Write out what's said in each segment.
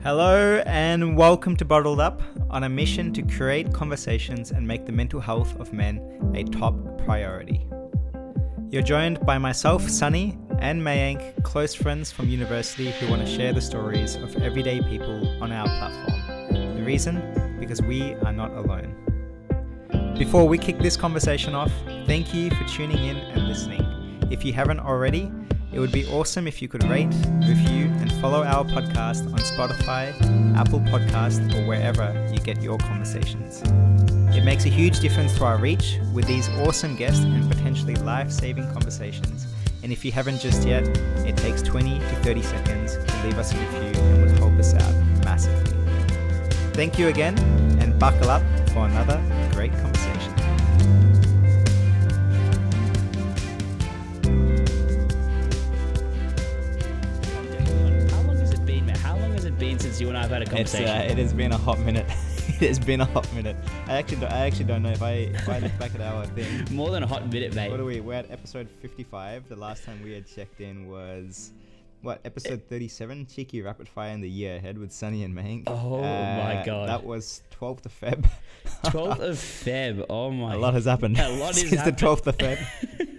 Hello, and welcome to Bottled Up on a mission to create conversations and make the mental health of men a top priority. You're joined by myself, Sunny, and Mayank, close friends from university who want to share the stories of everyday people on our platform. The reason? Because we are not alone. Before we kick this conversation off, thank you for tuning in and listening. If you haven't already, it would be awesome if you could rate, review, and follow our podcast on Spotify, Apple Podcast, or wherever you get your conversations. It makes a huge difference to our reach with these awesome guests and potentially life saving conversations. And if you haven't just yet, it takes 20 to 30 seconds to leave us a review and would help us out massively. Thank you again, and buckle up for another great conversation. Been since you and I have had a conversation? uh, it has been a hot minute. it has been a hot minute. I actually, don't, I actually don't know if I if I look back at our thing. More than a hot minute, mate. What are we? We're at episode 55. The last time we had checked in was what episode 37? Cheeky rapid fire in the year ahead with Sunny and Mank. Oh my God. That was 12th of Feb. 12th of Feb. Oh my. a lot has happened. A lot since has the 12th of Feb.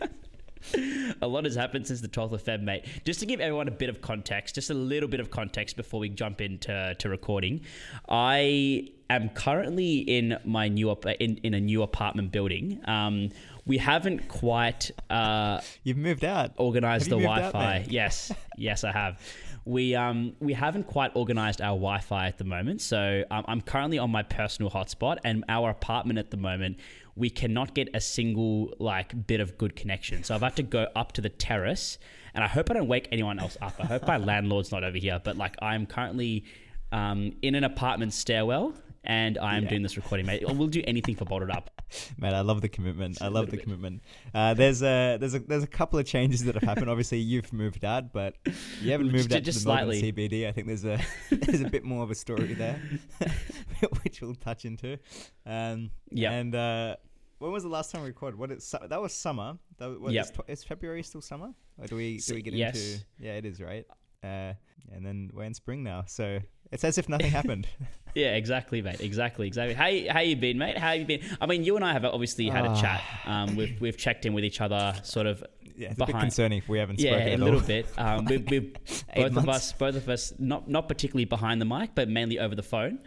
A lot has happened since the 12th of Feb, mate. Just to give everyone a bit of context, just a little bit of context before we jump into to recording. I am currently in my new op- in, in a new apartment building. Um, we haven't quite uh, You've moved out. organized the out, Wi-Fi. mate? yes, yes, I have. We um we haven't quite organized our Wi-Fi at the moment, so um, I'm currently on my personal hotspot, and our apartment at the moment we cannot get a single like bit of good connection. So I've had to go up to the terrace, and I hope I don't wake anyone else up. I hope my landlord's not over here, but like I'm currently um, in an apartment stairwell. And I am Yeah. doing this recording, mate. We'll do anything for bottled up. Man, I love the commitment. I love the bit. commitment. Uh, there's a there's a there's a couple of changes that have happened. Obviously, you've moved out, but you haven't moved Ju- out just to the Melbourne slightly. CBD. I think there's a there's a bit more of a story there, which we'll touch into. Um, Yep. And uh, when was the last time we recorded? What is su- that was summer. That, what, Yep. is, is February still summer? Or do we do we get yes. into? Yeah, it is right. Uh, and then we're in spring now, so it's as if nothing happened. Yeah, exactly, mate. Exactly, exactly. How how you been, mate? How you been? I mean, you and I have obviously had a Ah. chat. Um, we've we've checked in with each other, sort of. yeah, it's a bit concerning if we haven't Yeah, spoken a little all. bit. Um, we we both of us, both of us, not not particularly behind the mic, but mainly over the phone.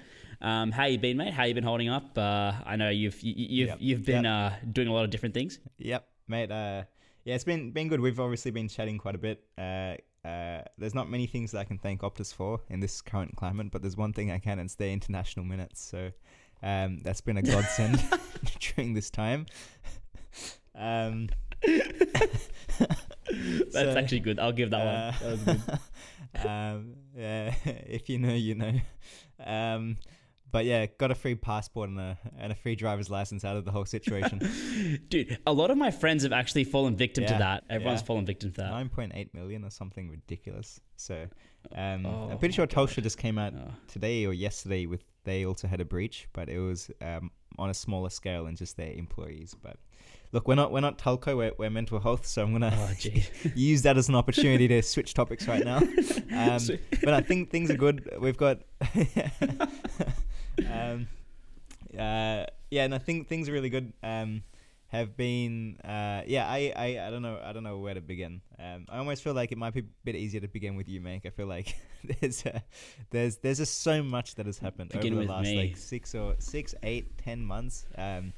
Um, how you been, mate? How you been holding up? Uh, I know you've you, you've Yep. you've been uh, doing a lot of different things. Yep, mate. Uh, yeah, it's been been good. We've obviously been chatting quite a bit. Uh, uh, there's not many things that I can thank Optus for in this current climate, but there's one thing I can, and it's their international minutes. So um, that's been a godsend during this time. Um, That's so, actually good. I'll give that uh, one. That was good. um, yeah, if you know, you know. Um, but yeah, got a free passport and a and a free driver's license out of the whole situation. Dude, a lot of my friends have actually fallen victim to that. Everyone's yeah. fallen victim to that. Nine point eight million or something ridiculous. So um, Oh I'm pretty sure Telstra just came out Oh. today or yesterday with they also had a breach, but it was um, on a smaller scale and just their employees. But look, we're not we're not telco, we're, we're mental health, so I'm gonna Oh, use that as an opportunity to switch topics right now. Um, but I think things are good. We've got. Um, uh, yeah, and I think things are really good. Um, have been uh, yeah I, I I don't know I don't know where to begin. Um, I almost feel like it might be a bit easier to begin with you, Mike. I feel like there's uh, there's there's just so much that has happened Begin over the last me. like six or six, eight, ten months. Um,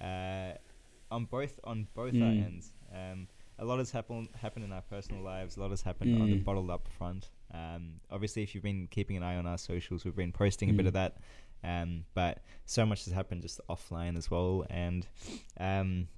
uh, on both on both our Mm. ends. Um, a lot has happened happened in our personal lives. A lot has happened on the Mm. bottled up front. Um, obviously, if you've been keeping an eye on our socials, we've been posting a bit Mm. of that. Um, but so much has happened just offline as well, and um,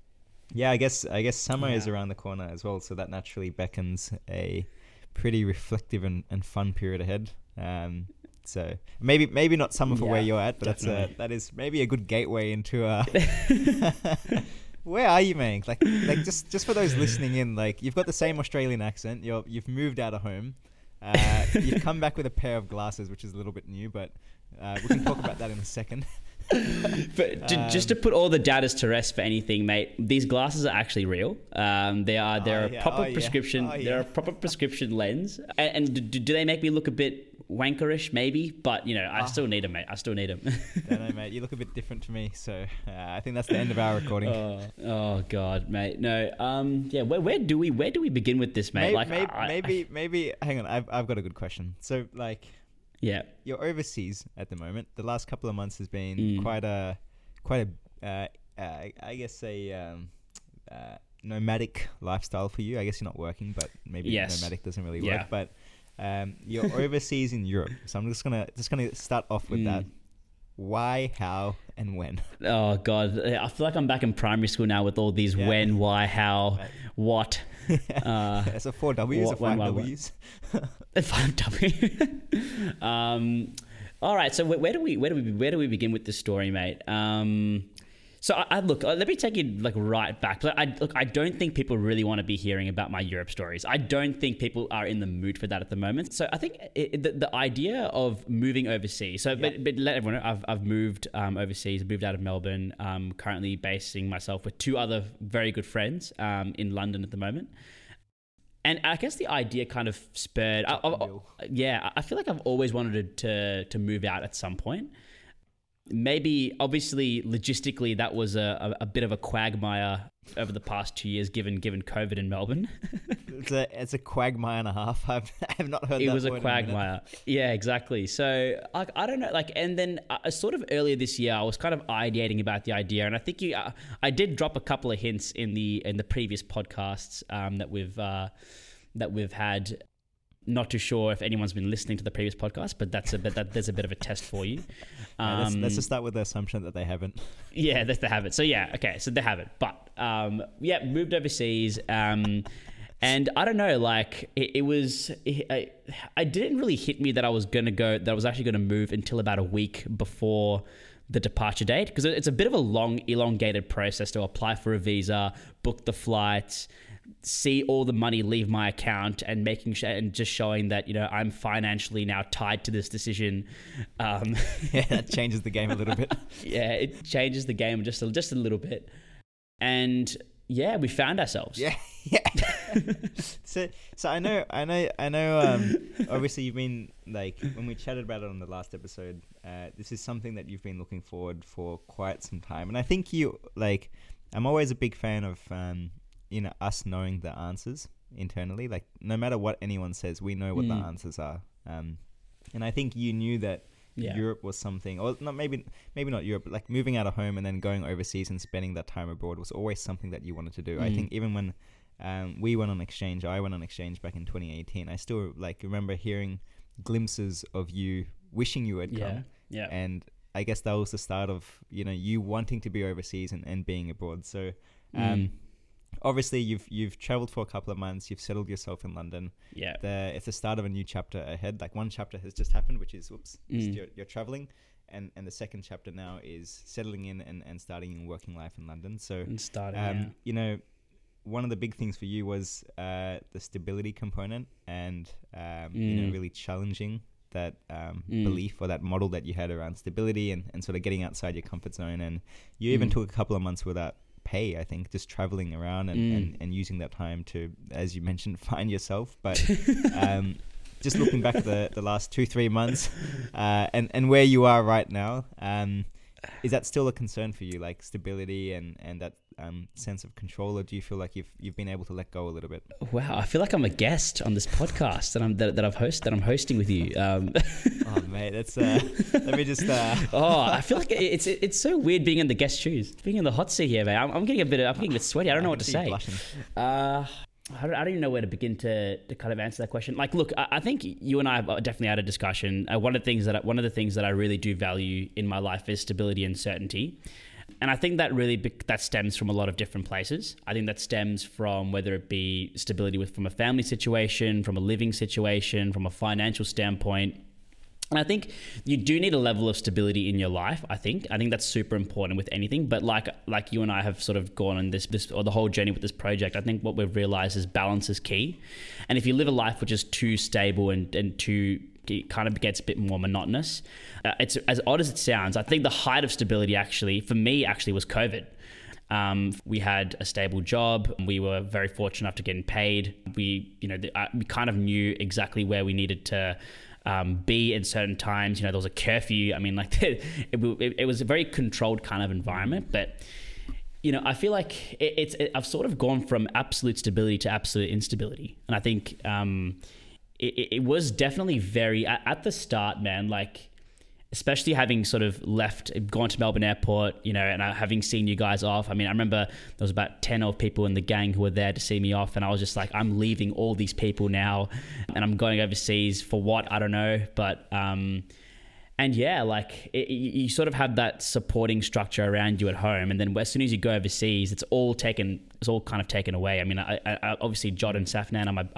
yeah, I guess I guess summer is around the corner as well, so that naturally beckons a pretty reflective and, and fun period ahead. Um, so maybe maybe not summer for where you're at, but that's a, that is maybe a good gateway into uh Where are you, man? Like, like just just for those listening in, like you've got the same Australian accent. You're you've moved out of home. Uh, you've come back with a pair of glasses, which is a little bit new, but uh, we can talk about that in a second. But to, just to put all the doubters to rest for anything, mate, these glasses are actually real. Um, they are they're Oh, a proper Oh, yeah. prescription. Oh, They're a proper prescription lens. And, and do, do they make me look a bit wankerish? Maybe, but you know, I Ah. still need them, mate. I still need them. Don't know, mate. You look a bit different to me, so uh, I think that's the end of our recording. oh, oh God, mate. No. Um. Yeah. Where, where do we where do we begin with this, mate? maybe, like, maybe, I- I- maybe, maybe. Hang on, I've I've got a good question. So, like, yeah. you're overseas at the moment. The last couple of months has been Mm. quite a, quite a, uh, uh, I guess a um, uh, nomadic lifestyle for you. I guess you're not working, but maybe Yes. nomadic doesn't really Yeah. work. But um, you're overseas in Europe, so I'm just gonna just gonna start off with Mm. that. Why, how, and when? Oh God, I feel like I'm back in primary school now with all these Yeah. when, why, how, Right. what. Uh, so four W's what- or when, five what? W's? Five W. um, all right. So where, where do we where do we where do we begin with this story, mate? Um, so I, I look. uh, Let me take you like right back. I look. I don't think people really want to be hearing about my Europe stories. I don't think people are in the mood for that at the moment. So I think it, the, the idea of moving overseas. So, but, but let everyone know, I've, I've moved um, overseas. Moved out of Melbourne. Um, currently basing myself with two other very good friends um, in London at the moment. And I guess the idea kind of spurred. I, I- I- yeah, I feel like I've always wanted to to move out at some point. Maybe, obviously, logistically, that was a, a, a bit of a quagmire over the past two years, given given COVID in Melbourne. It's a it's a quagmire and a half. I've I've not heard it was a word in minute. quagmire. Yeah, exactly. So I, I don't know, like, and then uh, sort of earlier this year, I was kind of ideating about the idea, and I think you, uh, I did drop a couple of hints in the in the previous podcasts um, that we've uh, that we've had. Not too sure if anyone's been listening to the previous podcast, but that's a bit that there's a bit of a test for you. Yeah, let's, let's Um, just start with the assumption that they haven't. yeah, that's the habit. So yeah, okay, so they have it. But um, yeah, moved overseas. Um, and I don't know, like it, it was, it, I, I didn't really hit me that I was gonna go, that I was actually gonna move until about a week before the departure date because it's a bit of a long, elongated process to apply for a visa, book the flights, see all the money leave my account, and making sure and just showing that you know I'm financially now tied to this decision. Um, yeah, that changes the game a little bit. yeah, it changes the game just a, just a little bit. And yeah, we found ourselves. Yeah, yeah. so, so I know, I know, I know. Um, obviously, you've been like when we chatted about it on the last episode. Uh, this is something that you've been looking forward for quite some time, and I think you like. I'm always a big fan of um, you know us knowing the answers internally. Like no matter what anyone says, we know what the Mm. answers are. Um, and I think you knew that Yeah. Europe was something, or not maybe maybe not Europe, but like moving out of home and then going overseas and spending that time abroad was always something that you wanted to do. I Mm. think even when um, we went on exchange, I went on exchange back in 2018. I still like remember hearing glimpses of you wishing you had Yeah. come, Yeah. and I guess that was the start of you know you wanting to be overseas and, and being abroad. So. Um, Mm. Obviously, you've you've traveled for a couple of months. You've settled yourself in London yeah. the it's the start of a new chapter ahead. Like one chapter has just happened, which is whoops, just Mm. you're, you're traveling, and and the second chapter now is settling in and, and starting your working life in London. So And starting. um, yeah. you know, one of the big things for you was uh, the stability component, and um, you know, Mm. really challenging that um, Mm. belief or that model that you had around stability and, and sort of getting outside your comfort zone. And you even Mm. took a couple of months without pay, I think, just traveling around and, Mm. and, and using that time to, as you mentioned, find yourself. But um, just looking back at the, the last two, three months uh, and, and where you are right now, um, is that still a concern for you, like stability and, and that um, sense of control, or do you feel like you've you've been able to let go a little bit? Wow, I feel like I'm a guest on this podcast that I'm that, that I've host that I'm hosting with you. Um, oh mate, that's uh, let me just uh, oh, I feel like it's it's so weird being in the guest shoes, being in the hot seat here, man. I'm, I'm getting a bit I'm getting a bit sweaty. I don't know I what to can see you say. Uh, I don't, I don't even know where to begin to, to kind of answer that question. Like, look, I, I think you and I have definitely had a discussion. Uh, one of the things that I, one of the things that I really do value in my life is stability and certainty, and I think that really that stems from a lot of different places. I think that stems from whether it be stability with from a family situation, from a living situation, from a financial standpoint. And I think you do need a level of stability in your life. I think I think that's super important with anything. But like like you and I have sort of gone on this this or the whole journey with this project. I think what we've realized is balance is key. And if you live a life which is too stable and and too it kind of gets a bit more monotonous. Uh, it's as odd as it sounds. I think the height of stability actually for me actually was COVID. Um, we had a stable job. We were very fortunate enough to get paid. We, you know, the, uh, we kind of knew exactly where we needed to um, be in certain times. You know, there was a curfew. I mean, like it, it, it was a very controlled kind of environment. But you know, I feel like it, it's it, I've sort of gone from absolute stability to absolute instability, and I think um, it, it was definitely very at, the start, man. Like especially having sort of left, gone to Melbourne Airport, you know, and having seen you guys off. I mean, I remember there was about 10 of people in the gang who were there to see me off. And I was just like, I'm leaving all these people now and I'm going overseas for what? I don't know. But, um, and yeah, like it, you sort of have that supporting structure around you at home, and then as soon as you go overseas, it's all taken. It's all kind of taken away. I mean, I, I, obviously Jod and Safnan are my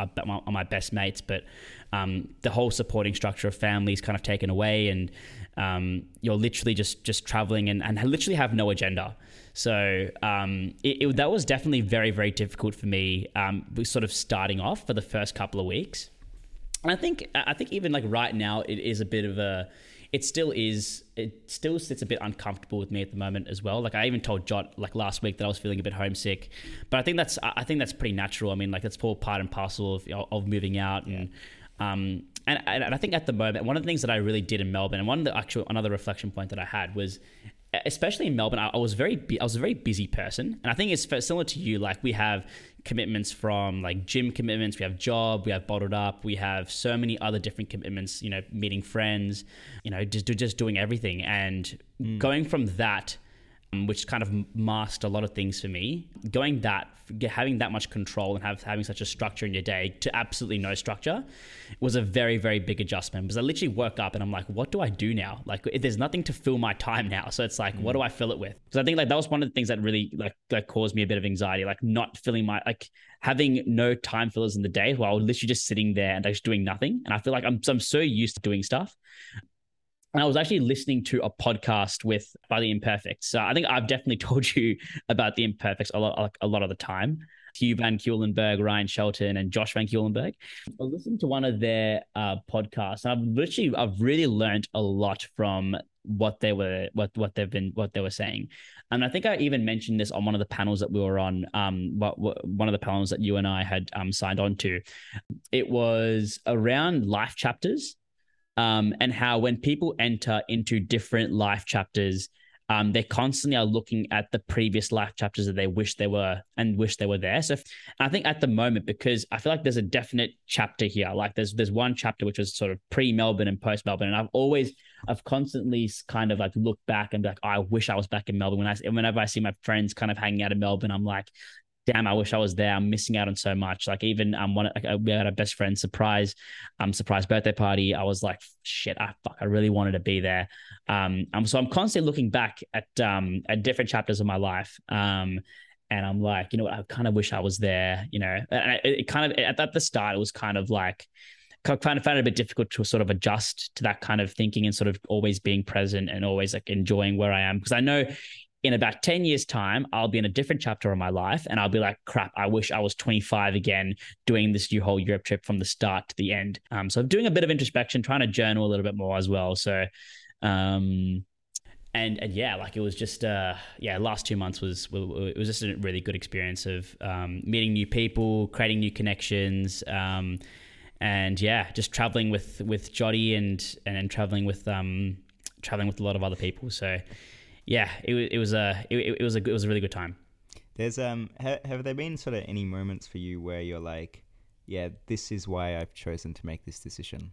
are my best mates, but um, the whole supporting structure of family is kind of taken away, and um, you're literally just just traveling and, and literally have no agenda. So um, it, it, that was definitely very very difficult for me. Um, sort of starting off for the first couple of weeks, and I think I think even like right now it is a bit of a it still is it still sits a bit uncomfortable with me at the moment as well. Like i even told jot like last week that i was feeling a bit homesick but i think that's i think that's pretty natural. I mean like that's all part and parcel of, of moving out and um, and, and I think at the moment, one of the things that I really did in Melbourne, and one of the actual another reflection point that I had was, especially in Melbourne, I, was very I was a very busy person, and I think it's similar to you. Like we have commitments from like gym commitments, we have job, we have bottled up, we have so many other different commitments. You know, meeting friends, you know, just just doing everything, and mm. going from that which kind of masked a lot of things for me. Going that, having that much control and have, having such a structure in your day to absolutely no structure was a very, very big adjustment because I literally woke up and I'm like, what do I do now? Like, there's nothing to fill my time now. So it's like, mm. what do I fill it with? Because I think like that was one of the things that really like, like caused me a bit of anxiety, like not filling my, like having no time fillers in the day while literally just sitting there and just doing nothing. And I feel like I'm, I'm so used to doing stuff and I was actually listening to a podcast with by the Imperfects. So I think I've definitely told you about the Imperfects a lot, a lot of the time. Hugh Van Cuylenburg, Ryan Shelton, and Josh Van Cuylenburg. I listened to one of their uh, podcasts, and I've literally, I've really learned a lot from what they were, what what they've been, what they were saying. And I think I even mentioned this on one of the panels that we were on. Um, what, what one of the panels that you and I had um signed on to. It was around life chapters um, and how when people enter into different life chapters, um, they constantly are looking at the previous life chapters that they wish they were and wish they were there. So I think at the moment, because I feel like there's a definite chapter here, like there's there's one chapter which was sort of pre Melbourne and post Melbourne, and I've always I've constantly kind of like looked back and be like, oh, I wish I was back in Melbourne. When I whenever I see my friends kind of hanging out in Melbourne, I'm like, damn, I wish I was there. I'm missing out on so much. Like even um one like, uh, we had a best friend surprise um surprise birthday party. I was like, shit, I fuck, I really wanted to be there. Um, um so I'm constantly looking back at um at different chapters of my life. Um and I'm like, you know what, I kind of wish I was there, you know. And it, it kind of at, at the start it was kind of like kind of found it a bit difficult to sort of adjust to that kind of thinking and sort of always being present and always like enjoying where I am because I know in about 10 years time i'll be in a different chapter of my life and i'll be like crap i wish i was 25 again doing this new whole europe trip from the start to the end. Um, so doing a bit of introspection trying to journal a little bit more as well. So um, and and yeah like it was just uh yeah last two months was it was just a really good experience of um, meeting new people creating new connections um, and yeah just traveling with with Jody and and traveling with um traveling with a lot of other people. So yeah, it, it was a it, it was a it was a really good time. There's um ha- have there been sort of any moments for you where you're like, yeah, this is why I've chosen to make this decision.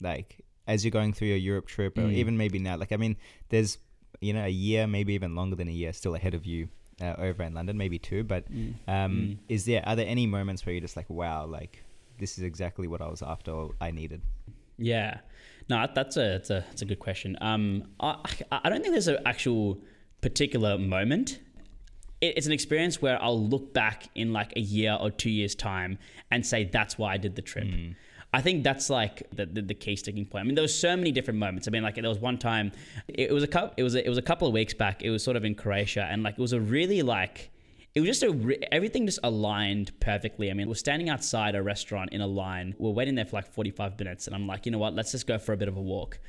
Like as you're going through your Europe trip, or mm. even maybe now, like I mean, there's you know a year, maybe even longer than a year, still ahead of you uh, over in London, maybe two. But mm. Um, mm. is there are there any moments where you're just like, wow, like this is exactly what I was after, I needed? Yeah. No, that's a that's a that's a good question. Um, I I don't think there's an actual particular moment. it's an experience where I'll look back in like a year or two years time and say that's why I did the trip. Mm. I think that's like the, the, the key sticking point. I mean, there was so many different moments. I mean, like there was one time, it, it was a couple, it was a, it was a couple of weeks back. It was sort of in Croatia, and like it was a really like it was just a everything just aligned perfectly. I mean, we're standing outside a restaurant in a line. We're waiting there for like 45 minutes, and I'm like, you know what? Let's just go for a bit of a walk.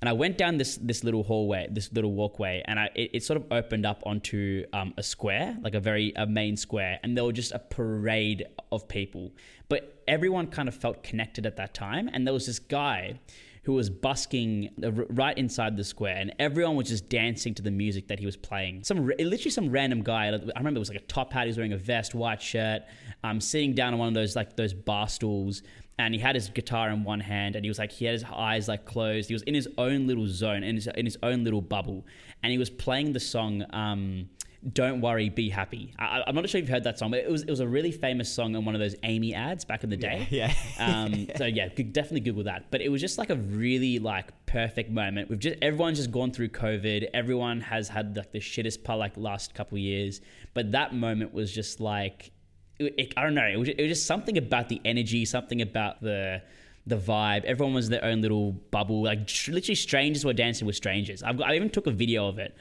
And I went down this this little hallway, this little walkway, and I it, it sort of opened up onto um, a square, like a very a main square, and there was just a parade of people. But everyone kind of felt connected at that time, and there was this guy who was busking right inside the square, and everyone was just dancing to the music that he was playing. Some literally some random guy. I remember it was like a top hat. He was wearing a vest, white shirt, um, sitting down on one of those like those bar stools, and he had his guitar in one hand, and he was like he had his eyes like closed. He was in his own little zone, in his in his own little bubble, and he was playing the song. Um, don't worry, be happy. I, am not sure if you've heard that song, but it was it was a really famous song on one of those Amy ads back in the day. Yeah. yeah. um, so yeah, definitely Google that. But it was just like a really like perfect moment. We've just everyone's just gone through COVID. Everyone has had like the shittest part like last couple years, but that moment was just like it, it, I don't know. It was, it was just something about the energy, something about the the vibe. Everyone was their own little bubble. Like literally, strangers were dancing with strangers. I've got, I even took a video of it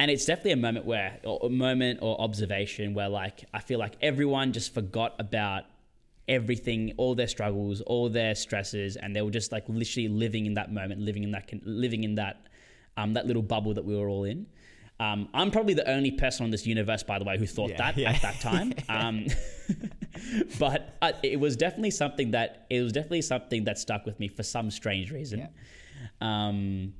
and it's definitely a moment where or a moment or observation where like i feel like everyone just forgot about everything all their struggles all their stresses and they were just like literally living in that moment living in that living in that um, that little bubble that we were all in um, i'm probably the only person on this universe by the way who thought yeah, that yeah. at that time um, but uh, it was definitely something that it was definitely something that stuck with me for some strange reason yeah. Um,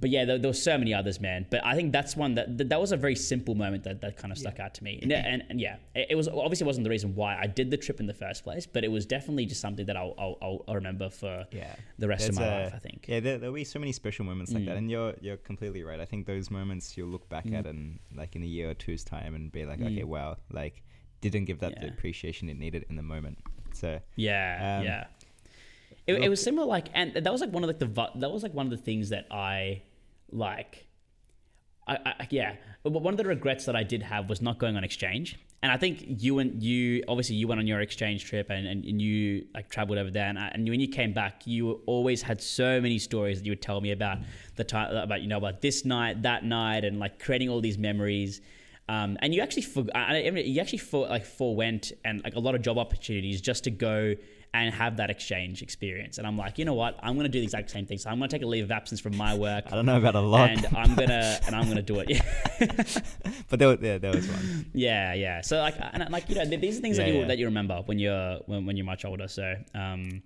but yeah, there, there, were so many others, man. But I think that's one that that, was a very simple moment that, that kind of stuck yeah. out to me. And, and, and yeah, it, it, was obviously wasn't the reason why I did the trip in the first place, but it was definitely just something that I'll I'll, I'll remember for yeah. the rest There's of my a, life. I think. Yeah, there, will be so many special moments like mm. that, and you're you're completely right. I think those moments you'll look back mm. at and like in a year or two's time and be like, mm. okay, wow, like didn't give that yeah. the appreciation it needed in the moment. So yeah, um, yeah. It, it, was similar, like, and that was like one of like the that was like one of the things that I like I, I, yeah. But one of the regrets that i did have was not going on exchange. And i think you and you obviously you went on your exchange trip and, and, and you like traveled over there. And, and when you came back you always had so many stories that you would tell me about the time about you know about this night that night and like creating all these memories. Um, and you actually for, you actually for, like forewent and like a lot of job opportunities just to go and have that exchange experience. And I'm like, you know what? I'm going to do the exact same thing. So I'm going to take a leave of absence from my work. I don't know about a lot, and I'm gonna and I'm gonna do it. Yeah. but there, yeah, there was one. Yeah, yeah. So like, and like you know, these are things yeah, that you yeah. that you remember when you're when, when you're much older. So. Um,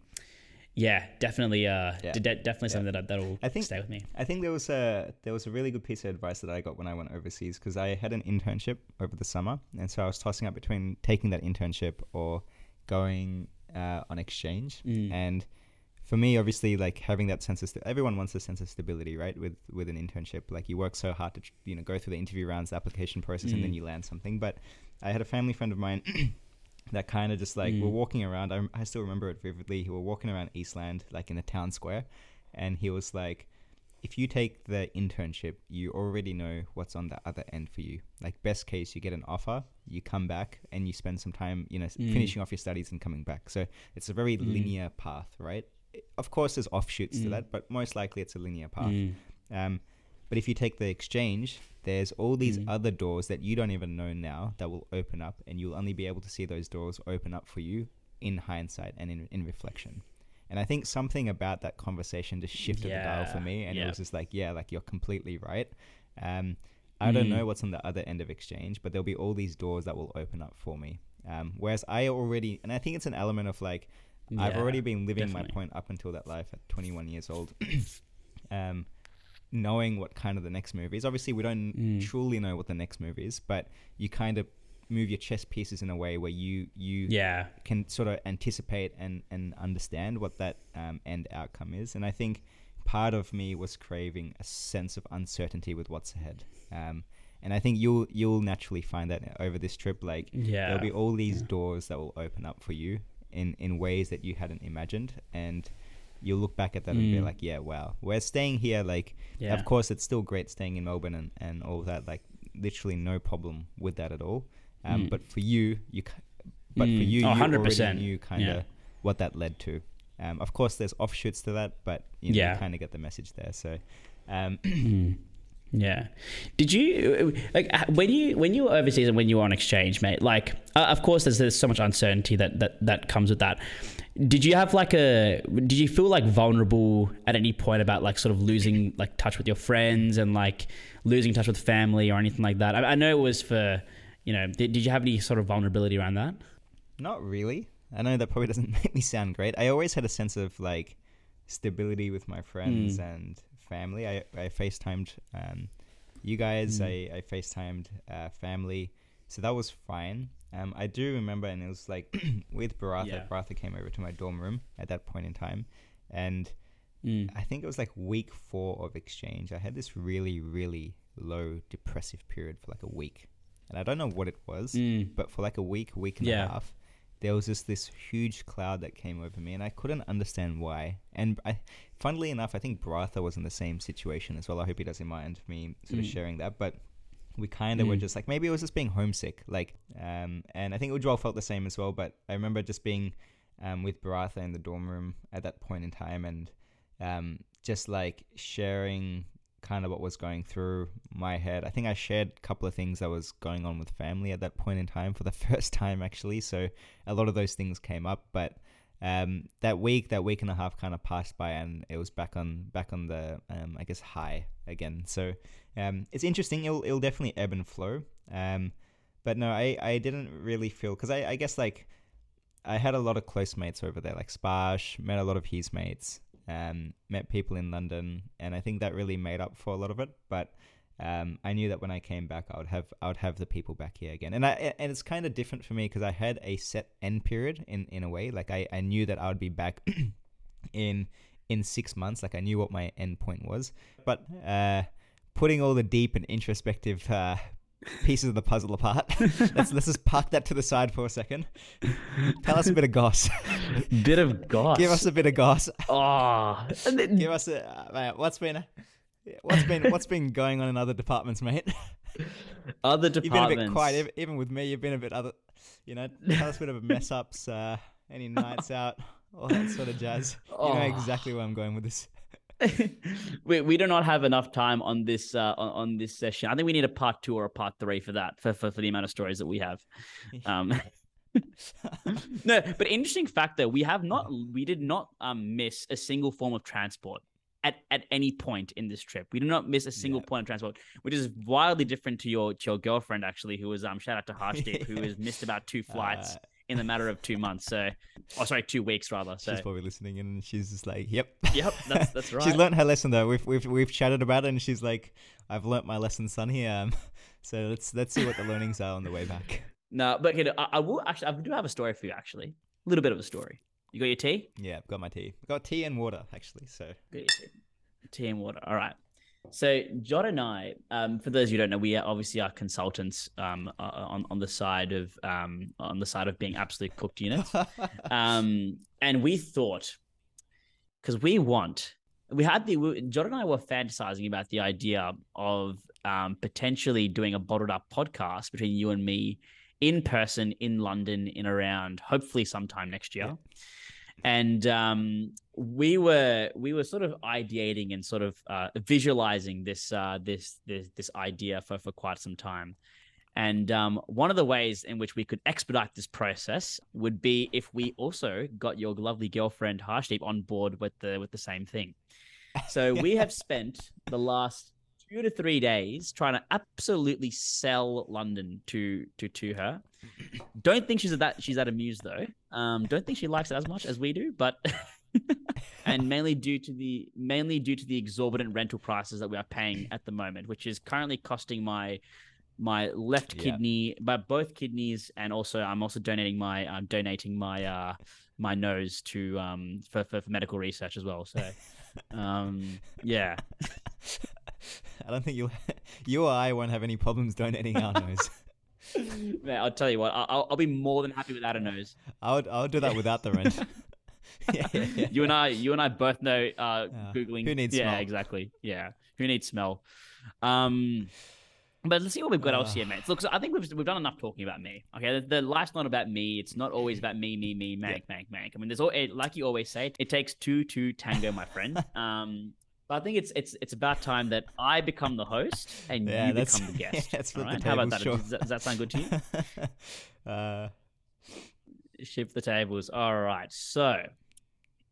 yeah, definitely. Uh, yeah. de- definitely something that that'll I think, stay with me. I think there was a there was a really good piece of advice that I got when I went overseas because I had an internship over the summer, and so I was tossing up between taking that internship or going uh, on exchange. Mm. And for me, obviously, like having that sense of st- everyone wants a sense of stability, right? With with an internship, like you work so hard to you know go through the interview rounds, the application process, mm. and then mm. you land something. But I had a family friend of mine. that kind of just like mm. we're walking around. I, I still remember it vividly. We were walking around Eastland, like in the town square, and he was like, if you take the internship, you already know what's on the other end for you. Like best case, you get an offer, you come back, and you spend some time, you know, mm. finishing off your studies and coming back. So it's a very mm. linear path, right? Of course, there's offshoots mm. to that, but most likely it's a linear path. Mm. Um, but if you take the exchange, there's all these mm. other doors that you don't even know now that will open up, and you'll only be able to see those doors open up for you in hindsight and in, in reflection. And I think something about that conversation just shifted yeah. the dial for me. And yep. it was just like, yeah, like you're completely right. Um, I mm. don't know what's on the other end of exchange, but there'll be all these doors that will open up for me. Um, whereas I already, and I think it's an element of like, yeah, I've already been living definitely. my point up until that life at 21 years old. um, knowing what kind of the next move is. Obviously, we don't mm. truly know what the next move is, but you kind of move your chess pieces in a way where you you yeah can sort of anticipate and and understand what that um, end outcome is. And I think part of me was craving a sense of uncertainty with what's ahead. Um, and I think you'll you'll naturally find that over this trip, like yeah. there'll be all these yeah. doors that will open up for you in in ways that you hadn't imagined, and you'll look back at that mm. and be mm. like, yeah, wow, we're staying here. Like, yeah. of course, it's still great staying in Melbourne and and all that. Like, literally no problem with that at all. Um, mm. But for you, you, but mm. for you, oh, you 100%. already knew kind of yeah. what that led to. Um, of course, there's offshoots to that, but you, know, yeah. you kind of get the message there. So, um, mm. Yeah. Did you like when you when you were overseas and when you were on exchange, mate? Like, uh, of course, there's there's so much uncertainty that that that comes with that. Did you have like a? Did you feel like vulnerable at any point about like sort of losing like touch with your friends and like losing touch with family or anything like that? I, I know it was for, you know, did, did you have any sort of vulnerability around that? Not really. I know that probably doesn't make me sound great. I always had a sense of like stability with my friends Mm. and family. I I FaceTimed um, you guys. Mm. I I FaceTimed uh, family, so that was fine. Um, I do remember, and it was like with Baratha. Yeah. Baratha came over to my dorm room at that point in time, and Mm. I think it was like week four of exchange. I had this really really low depressive period for like a week, and I don't know what it was Mm. but for like a week, week and Yeah. a half, there was just this huge cloud that came over me, and I couldn't understand why. And I, funnily enough, I think Baratha was in the same situation as well. I hope he doesn't mind me sort of Mm. sharing that, but we kind of were Mm. just like maybe it was just being homesick, like, um, and I think Ujwal felt the same as well. But I remember just being um, with Baratha in the dorm room at that point in time, and um, just like sharing kind of what was going through my head. I think I shared a couple of things that was going on with family at that point in time for the first time actually. So a lot of those things came up, but um, that week, that week and a half kind of passed by, and it was back on back on the um, I guess high again. So um, it's interesting. It'll it'll definitely ebb and flow. Um, but no, I I didn't really feel because I I guess like I had a lot of close mates over there, like Sparsh, met a lot of his mates, um, met people in London, and I think that really made up for a lot of it. But um, I knew that when I came back, I would have I would have the people back here again, and I and it's kind of different for me because I had a set end period in in a way. Like I, I knew that I would be back in in six months. Like I knew what my end point was, but uh, putting all the deep and introspective. Uh, pieces of the puzzle apart. let's let's just park that to the side for a second. Tell us a bit of goss. Bit of goss. Give us a bit of goss. Oh, Give us a uh, mate, what's been what's been what's been going on in other departments, mate. other departments. You've been a bit quiet, even with me. You've been a bit other, you know. Tell us a bit of mess ups, uh, any nights out, all that sort of jazz. You know Oh. exactly where I'm going with this. we, we do not have enough time on this uh, on, on this session. I think we need a part two or a part three for that for, for, for the amount of stories that we have. Um, no, but interesting fact though, we have not we did not um, miss a single form of transport at, at any point in this trip. We did not miss a single Yeah. point of transport, which is wildly different to your to your girlfriend actually, who was um shout out to Harshdeep, who has missed about two flights Uh, in the matter of two months. So, oh sorry, two weeks rather. So She's probably listening and she's just like, "Yep, Yep, that's- that's right. she's learned her lesson though. We've we've we've chatted about it, and she's like, "I've learnt my lesson, son." Here, um, so let's let's see what the learnings are on the way back. No, but okay, I, I will actually. I do have a story for you. Actually, a little bit of a story. You got your tea? Yeah, I've got my tea. I've got tea and water actually. So Got your tea. Tea and water. All right. So Jod and I, um, for those who don't know, we are obviously are consultants um, on on the side of um, on the side of being absolute cooked units. um, and we thought because we want we had the we- John and I were fantasizing about the idea of um, potentially doing a bottled up podcast between you and me in person in London in around hopefully sometime next year. And um, we were we were sort of ideating and sort of uh, visualizing this uh, this this this idea for for quite some time. And um, one of the ways in which we could expedite this process would be if we also got your lovely girlfriend Harshdeep on board with the with the same thing. So we have spent the last two to three days trying to absolutely sell London to to to her. Don't think she's that she's that amused though. Um, don't think she likes it as much as we do, but and mainly due to the mainly due to the exorbitant rental prices that we are paying at the moment, which is currently costing my my left Yeah. kidney, but both kidneys, and also I'm also donating my I'm donating my uh my nose to um for for, for medical research as well. So um yeah, I don't think you you or I won't have any problems donating our nose. Man, I'll tell you what, I- I'll I'll be more than happy without a nose. I would I would do that without the rent. yeah, yeah, yeah. You and I, you and I both know. Uh, Yeah. googling. Who needs Yeah, smell? exactly. Yeah, who needs smell? Um, but let's see what we've got else Ah. here, mates. Look, so I think we've we've done enough talking about me. Okay, the, the life's not about me. It's not always about me, me, me, mank, mank, mank. I mean, there's all like you always say. It takes two to tango, my friend. um, But I think it's it's it's about time that I become the host and Yeah, you become the guest. yeah, that's all what the right? How about that? show. Does, that? does that sound good to you? uh, Shift the tables. All right. So,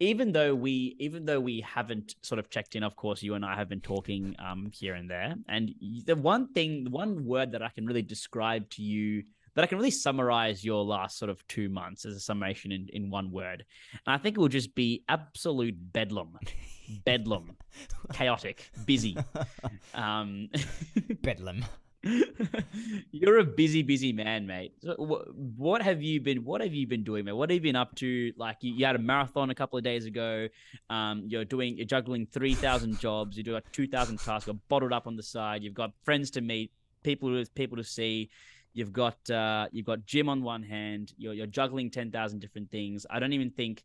even though we even though we haven't sort of checked in, of course, you and I have been talking um here and there. And the one thing, the one word that I can really describe to you, that I can really summarize your last sort of two months as a summation in, in one word, and I think it will just be absolute bedlam, bedlam, chaotic, busy. Um, Bedlam. You're a busy, busy man, mate. So wh- what have you been? What have you been doing, mate? What have you been up to? Like you, you had a marathon a couple of days ago. Um, you're doing, you're juggling three thousand jobs. You do like two thousand tasks. You're bottled up on the side. You've got friends to meet, people to people to see. You've got uh, you've got gym on one hand. You're you're juggling ten thousand different things. I don't even think.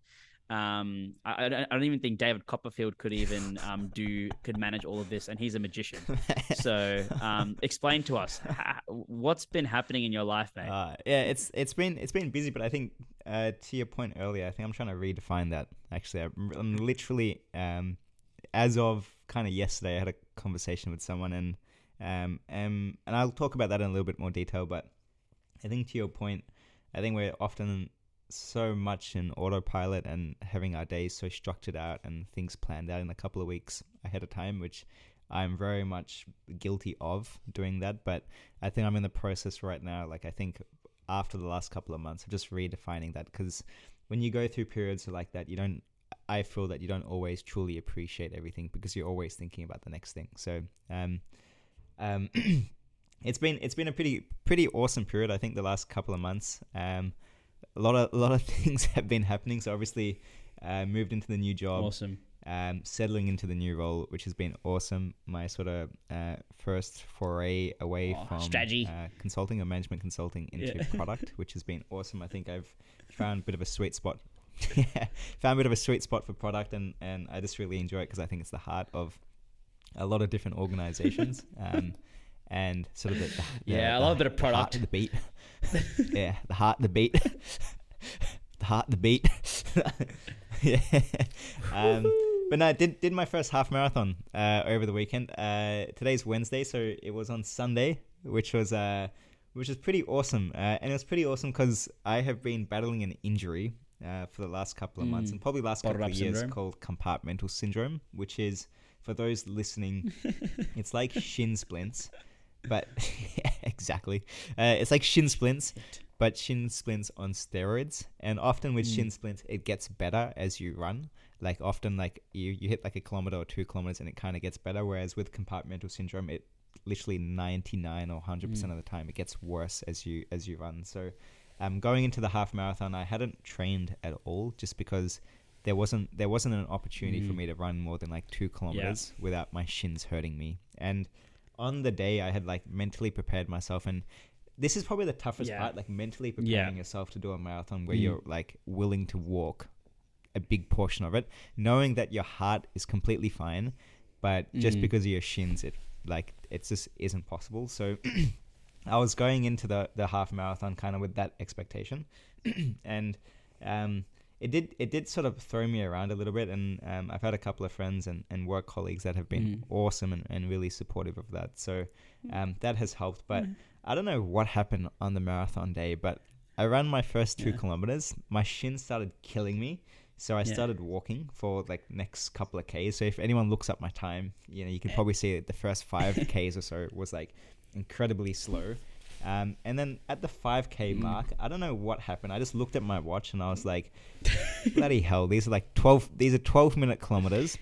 Um, I, I don't even think David Copperfield could even um, do could manage all of this, and he's a magician. So, um, explain to us ha- what's been happening in your life, mate. Uh, yeah, it's it's been it's been busy, but I think uh, to your point earlier, I think I'm trying to redefine that. Actually, I'm, I'm literally um, as of kind of yesterday, I had a conversation with someone, and um, um, and I'll talk about that in a little bit more detail. But I think to your point, I think we're often so much in autopilot and having our days so structured out and things planned out in a couple of weeks ahead of time, which I'm very much guilty of doing that. But I think I'm in the process right now. Like I think after the last couple of months of just redefining that because when you go through periods like that, you don't. I feel that you don't always truly appreciate everything because you're always thinking about the next thing. So, um, um, it's been it's been a pretty pretty awesome period. I think the last couple of months. Um, a lot of a lot of things have been happening. So obviously, uh, moved into the new job Awesome. um, settling into the new role, which has been awesome. My sort of uh, first foray away Oh, from strategy. uh, consulting or management consulting into Yeah. product, which has been awesome. I think I've found a bit of a sweet spot. yeah, found a bit of a sweet spot for product, and and I just really enjoy it because I think it's the heart of a lot of different organizations. um, and sort of the, the Yeah, I the love a bit of the heart product. of the beat. yeah, the heart, the beat, the heart, the beat. yeah. Um, but no, I did did my first half marathon uh, over the weekend. Uh, today's Wednesday, so it was on Sunday, which was uh, which was pretty awesome. Uh, and it was pretty awesome because I have been battling an injury uh, for the last couple of months, Mm. and probably last Bottled couple of years, syndrome. called compartmental syndrome, which is for those listening, it's like shin splints, but exactly, uh, it's like shin splints, but shin splints on steroids. And often with Mm. shin splints, it gets better as you run. Like often, like you you hit like a kilometer or two kilometers, and it kind of gets better. Whereas with compartmental syndrome, it literally 99 or 100 percent Mm. of the time it gets worse as you as you run. So, um, going into the half marathon, I hadn't trained at all, just because there wasn't there wasn't an opportunity for Mm. me to run more than like two kilometers without my shins hurting me. And on the day, I had like mentally prepared myself, and this is probably the toughest Yeah. part, like mentally Yeah. preparing yourself to do a marathon where Mm. you're like willing to walk a big portion of it, knowing that your heart is completely fine, but just Mhm. because of your shins, it like it just isn't possible. So I was going into the the half marathon kind of with that expectation, and um, it did it did sort of throw me around a little bit. And um, I've had a couple of friends and, and work colleagues that have been Mhm. awesome and, and really supportive of that. So um, that has helped. But Mm. I don't know what happened on the marathon day, but I ran my first two Yeah. kilometers. My shin started killing me. So I Yeah. started walking for like next couple of Ks. So if anyone looks up my time, you know, you can Eh. probably see that the first five Ks or so was like incredibly slow. Um, and then at the 5K Mm. mark, I don't know what happened. I just looked at my watch and I was like, bloody hell, these are like 12, these are 12 minute kilometers.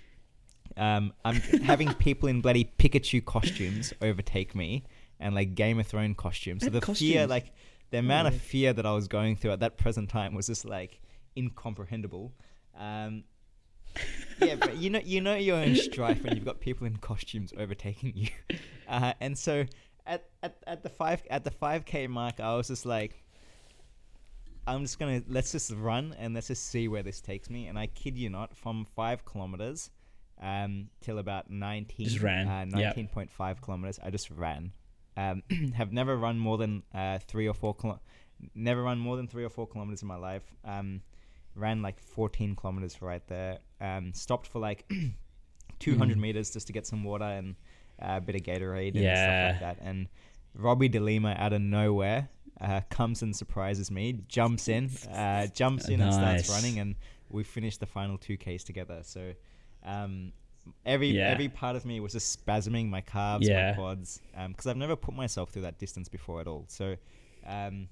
Um, I'm having people in bloody Pikachu costumes overtake me and like Game of Thrones costumes. So the fear, like the amount of Oh. fear that I was going through at that present time was just like incomprehensible. Um, yeah, but you know, you know, you're in strife when you've got people in costumes overtaking you, uh, and so at, at at the five at the five k mark, I was just like, I'm just gonna let's just run and let's just see where this takes me. And I kid you not, from five kilometers um, till about nineteen, Just ran. uh, Yep. nineteen point five kilometers, I just ran. Um, have never run more than uh, three or four kilo- never run more than three or four kilometers in my life. Um, ran like 14 kilometers right there. Um, stopped for like 200 Mm. meters just to get some water and a bit of Gatorade and Yeah. stuff like that. And Robbie DeLima out of nowhere uh, comes and surprises me, jumps in, uh, jumps in and starts running, and we finished the final two Ks together. So um, every Yeah. every part of me was just spasming my calves, Yeah. my quads, because I've never put myself through that distance before at all. So um,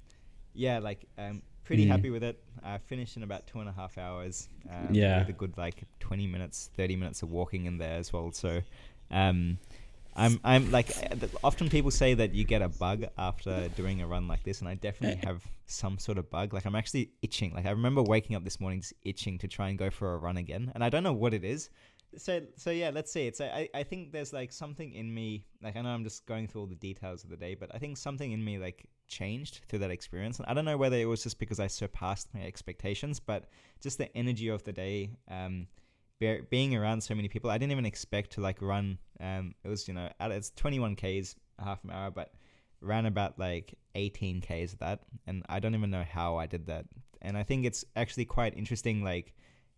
yeah, like um, pretty Mm. happy with it. I finished in about two and a half hours. Um, Yeah. with a good like twenty minutes, thirty minutes of walking in there as well. So, um, I'm I'm like often people say that you get a bug after doing a run like this, and I definitely have some sort of bug. Like I'm actually itching. Like I remember waking up this morning just itching to try and go for a run again, and I don't know what it is. So so yeah, let's see. It's I I think there's like something in me. Like I know I'm just going through all the details of the day, but I think something in me like changed through that experience. And I don't know whether it was just because I surpassed my expectations, but just the energy of the day. Um, be- being around so many people, I didn't even expect to like run. Um, it was you know at it's 21 k's, a half an hour, but ran about like 18 k's of that, and I don't even know how I did that. And I think it's actually quite interesting, like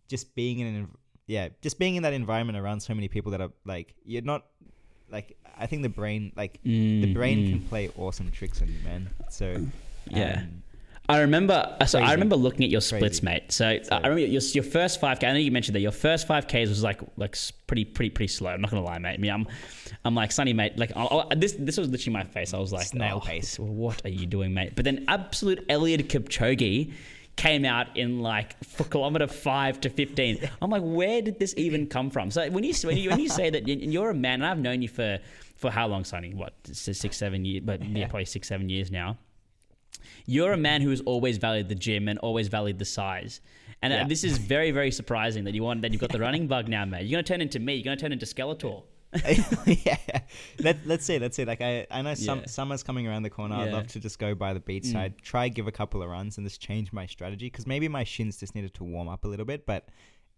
just being in an yeah, just being in that environment around so many people that are like you're not like I think the brain like the Mm, brain mm. can play awesome tricks on you, man. So Yeah. um, I remember. uh, So I remember looking at your splits, Crazy. mate. So, So- I remember your, your first five k. I know you mentioned that your first five ks was like like pretty pretty pretty slow. I'm not gonna lie, mate. I mean, I'm I'm like Sonny, mate. Like I, I, this this was literally my face. I was like, Snail oh, pace. What are you doing, mate? But then absolute Eliud Kipchoge came out in like for kilometer five to fifteen. I'm like, where did this even come from? So when you when you when you say that you're a man, and I've known you for for how long, Sonny? What six seven years? But Yeah. probably six seven years now you're a man who has always valued the gym and always valued the size. And uh, Yeah. this is very, very surprising that you want that you've got the running bug now, mate. You're gonna turn into me. You're gonna turn into Skeletor. yeah, let, let's see, let's see. Like I, I know some Yeah. summer's coming around the corner. I'd Mm. love to just go by the beach side, try give a couple of runs, and just change my strategy because maybe my shins just needed to warm up a little bit, but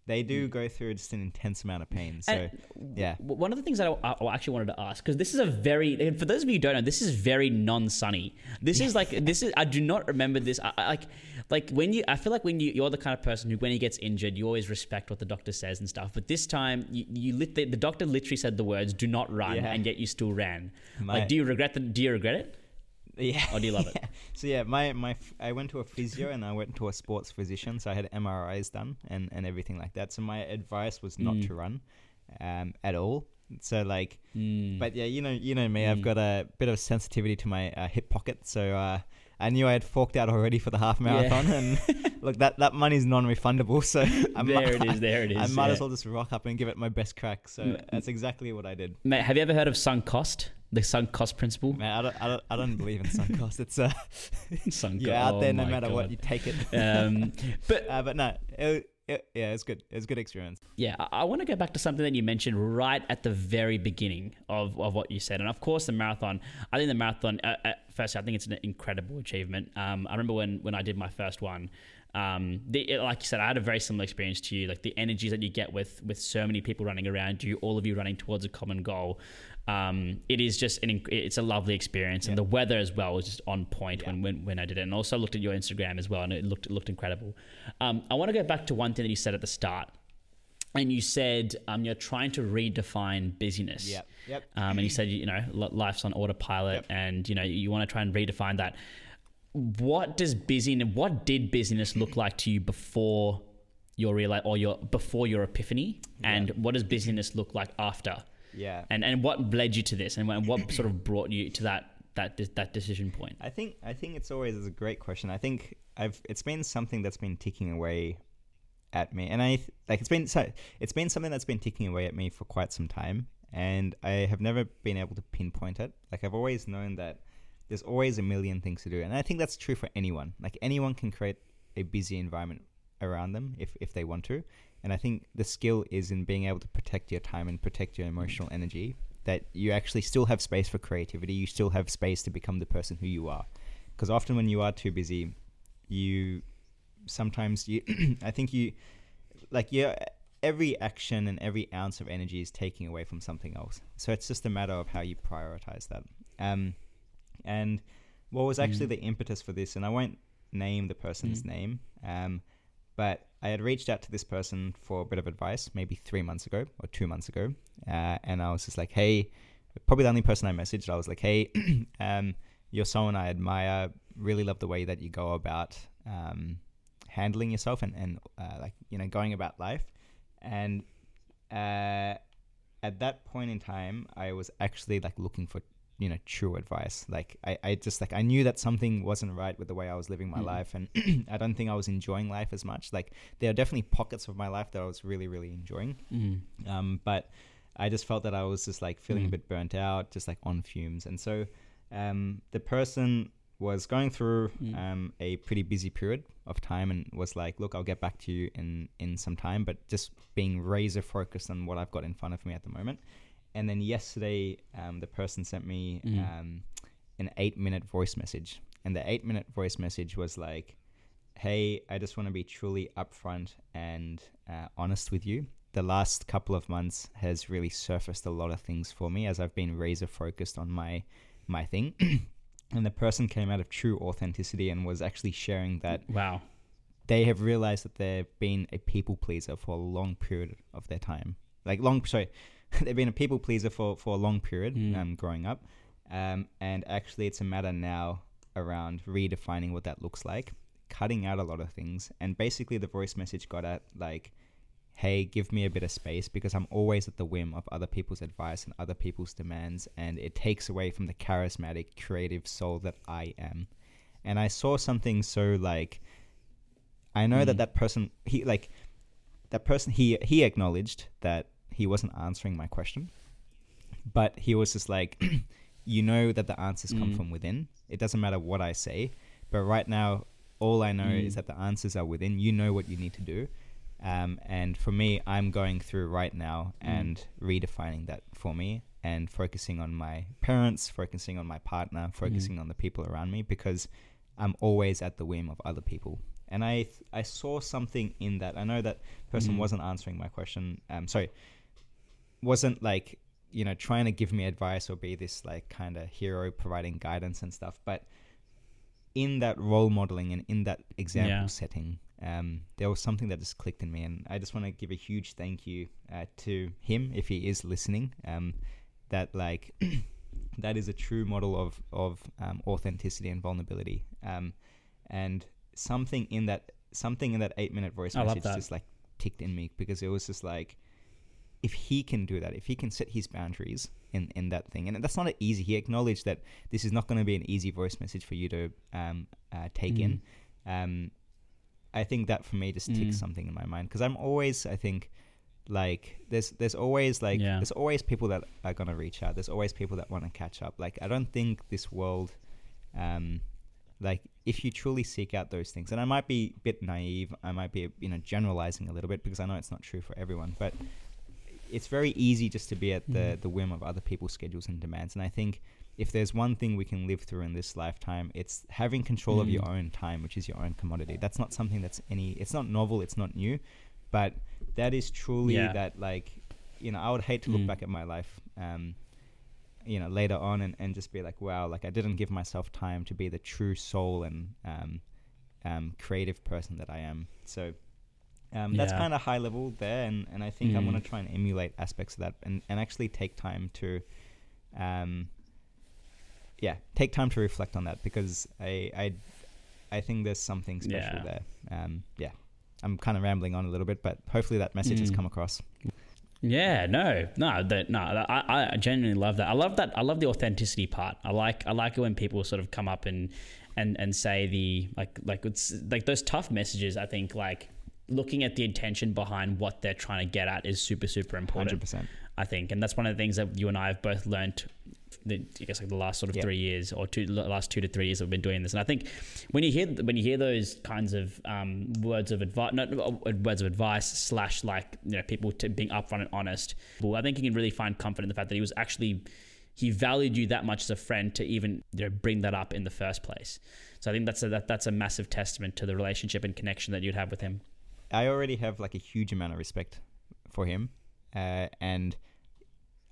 they do hmm. go through just an intense amount of pain. So. And yeah, One of the things that I, I actually wanted to ask, because this is a very, for those of you who don't know, this is very non-sunny. This is like, this is, I do not remember this. I, I, like, like when you, I feel like when you, you're the kind of person who, when he gets injured, you always respect what the doctor says and stuff. But this time, you, you lit, the, the doctor literally said the words, "Do not run," Yeah. and yet you still ran. My- like, do you regret the? Do you regret it? Yeah. Or do you love it? So yeah, my my f- I went to a physio and I went to a sports physician, so I had MRIs done and and everything like that. So my advice was not Mm. to run, um, at all. So like, Mm. but yeah, you know, you know me. I've Mm. got a bit of sensitivity to my uh, hip pocket, so uh, I knew I had forked out already for the half marathon, and look, that that money's non-refundable. So I there it is. There it is. I might yeah. as well just rock up and give it my best crack. So that's exactly what I did. Mate, have you ever heard of sunk cost? The sunk cost principle. Man, I don't, I don't, I don't believe in sunk cost. It's uh, Sunk you're cost. out there oh no matter what. You take it. Um, but uh, but no, it, it, yeah, it's good. It's a good experience. Yeah, I, I want to go back to something that you mentioned right at the very beginning of, of what you said. And of course, the marathon, I think the marathon, uh, uh, first, I think it's an incredible achievement. Um, I remember when, when I did my first one, um, the, it- like you said, I had a very similar experience to you. Like the energies that you get with, with so many people running around you, all of you running towards a common goal. Um, it is just an, it's a lovely experience. And Yeah. the weather as well was just on point Yeah. when, when, when I did it. And also looked at your Instagram as well, and it looked, it looked incredible. Um, I want to go back to one thing that you said at the start and you said um, you're trying to redefine busyness. Yep. Yep. Um, and you said you know life's on autopilot, Yep. and you know you want to try and redefine that. What does busyness? What did busyness look like to you before your real or your before your epiphany? And what does busyness look like after? Yeah. And and what led you to this? And what, what sort of brought you to that that that decision point? I think I think it's always a great question. I think I've it's been something that's been ticking away at me, and I like it's been so it's been something that's been ticking away at me for quite some time, and I have never been able to pinpoint it. Like I've always known that there's always a million things to do, and I think that's true for anyone. Like anyone can create a busy environment around them if if they want to, and I think the skill is in being able to protect your time and protect your emotional energy. That you actually still have space for creativity. You still have space to become the person who you are. Because often when you are too busy, you sometimes you I think you like yeah every action and every ounce of energy is taking away from something else. So it's just a matter of how you prioritize that. Um, and what was actually the impetus for this, and I won't name the person's name, um, but I had reached out to this person for a bit of advice, maybe three months ago or two months ago, uh, and I was just like, "Hey," probably the only person I messaged. I was like, "Hey, um, you're someone I admire. Really love the way that you go about um, handling yourself and and uh, like you know going about life." And uh, at that point in time, I was actually like looking for you know true advice like I, I just like i knew that something wasn't right with the way i was living my Mm. life and i don't think i was enjoying life as much like there are definitely pockets of my life that i was really really enjoying Mm. um, but i just felt that i was just like feeling a Mm. bit burnt out just like on fumes and so um, the person was going through Mm. um, a pretty busy period of time and was like look i'll get back to you in in some time but just being razor focused on what i've got in front of me at the moment and then yesterday um, the person sent me Mm. um, an eight minute voice message and the eight minute voice message was like hey i just want to be truly upfront and uh, honest with you the last couple of months has really surfaced a lot of things for me as i've been razor focused on my my thing and the person came out of true authenticity and was actually sharing that Wow. they have realized that they've been a people pleaser for a long period of their time. Like long, sorry, they've been a people pleaser for for a long period Mm. um, growing up, um, and actually it's a matter now around redefining what that looks like, cutting out a lot of things, and basically the voice message got at like. Hey, give me a bit of space because I'm always at the whim of other people's advice and other people's demands, and it takes away from the charismatic, creative soul that I am. And I saw something so like I know that Mm. that person he like that person he he acknowledged that he wasn't answering my question, but he was just like, you know that the answers come Mm. from within. It doesn't matter what I say, but right now all I know Mm. is that the answers are within. You know what you need to do. Um, and for me, I'm going through right now Mm. and redefining that for me and focusing on my parents, focusing on my partner, focusing on the people around me because I'm always at the whim of other people. And I th- I saw something in that. I know that person Mm. wasn't answering my question. Um, sorry, wasn't like you know trying to give me advice or be this like kind of hero providing guidance and stuff. But in that role modeling and in that example Yeah. setting, um, there was something that just clicked in me, and I just want to give a huge thank you uh, to him if he is listening. Um, that like that is a true model of of um, authenticity and vulnerability. Um, and something in that something in that eight minute voice I message just like ticked in me because it was just like if he can do that, if he can set his boundaries in, in that thing, and that's not easy. He acknowledged that this is not going to be an easy voice message for you to um, uh, take in. Um, I think that for me just ticks Mm. something in my mind because I'm always, I think, like there's there's always like Yeah. there's always people that are gonna reach out. There's always people that want to catch up. Like I don't think this world, um, like if you truly seek out those things, and I might be a bit naive, I might be you know generalizing a little bit because I know it's not true for everyone, but it's very easy just to be at the Mm. the whim of other people's schedules and demands. And I think if there's one thing we can live through in this lifetime, it's having control of Mm. your own time, which is your own commodity. That's not something that's any. It's not novel. It's not new, but that is truly Yeah. that like you know I would hate to look Mm. back at my life. Um, you know, later on and, and just be like, wow, like I didn't give myself time to be the true soul and um, um, creative person that I am. So um, that's Yeah. kind of high level there, and, and I think I'm Mm. gonna try and emulate aspects of that and, and actually take time to, um, yeah, take time to reflect on that because I I, I think there's something special Yeah. there. Um, yeah, I'm kind of rambling on a little bit, but hopefully that message has Mm. come across. Yeah, no, no, that no, I, I genuinely love that. I love that. I love the authenticity part. I like, I like it when people sort of come up and and and say the like like it's like those tough messages. I think like looking at the intention behind what they're trying to get at is super super important. Hundred percent. I think, and that's one of the things that you and I have both learned. The, I guess like the last sort of Yeah. three years or two, the last two to three years, I've been doing this, and I think when you hear when you hear those kinds of um, words of advice, not uh, words of advice slash like you know people being upfront and honest, well, I think you can really find comfort in the fact that he was actually he valued you that much as a friend to even you know bring that up in the first place. So I think that's a that, that's a massive testament to the relationship and connection that you'd have with him. I already have like a huge amount of respect for him, uh, and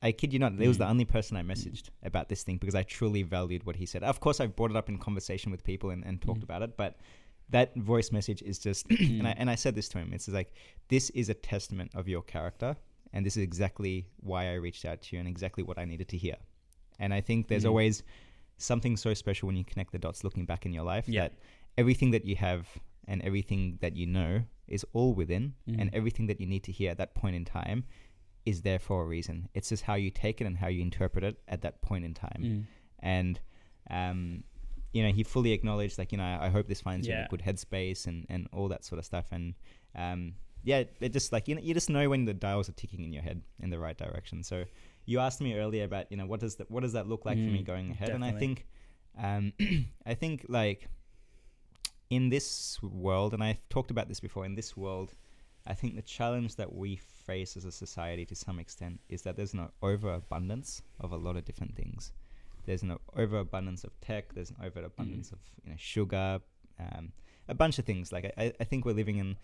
I kid you not, he was the Mm. only person I messaged about this thing because I truly valued what he said. Of course, I've brought it up in conversation with people and, and talked Mm. about it, but that voice message is just, and I and I said this to him. It's like this is a testament of your character, and this is exactly why I reached out to you, and exactly what I needed to hear. And I think there's Mhm. always something so special when you connect the dots, looking back in your life, Yeah. that everything that you have and everything that you know is all within, and Mhm. everything that you need to hear at that point in time is there for a reason. It's just how you take it and how you interpret it at that point in time Mm. and um, you know he fully acknowledged like you know I hope this finds you in a good headspace and and all that sort of stuff and um, yeah it just like you know you just know when the dials are ticking in your head in the right direction so you asked me earlier about you know what does that what does that look like for me Mm, going ahead and I think um, I think like in this world and I've talked about this before in this world I think the challenge that we face as a society to some extent is that there's an overabundance of a lot of different things. There's an overabundance of tech. There's an overabundance of you know sugar, um, a bunch of things. Like I, I think we're living in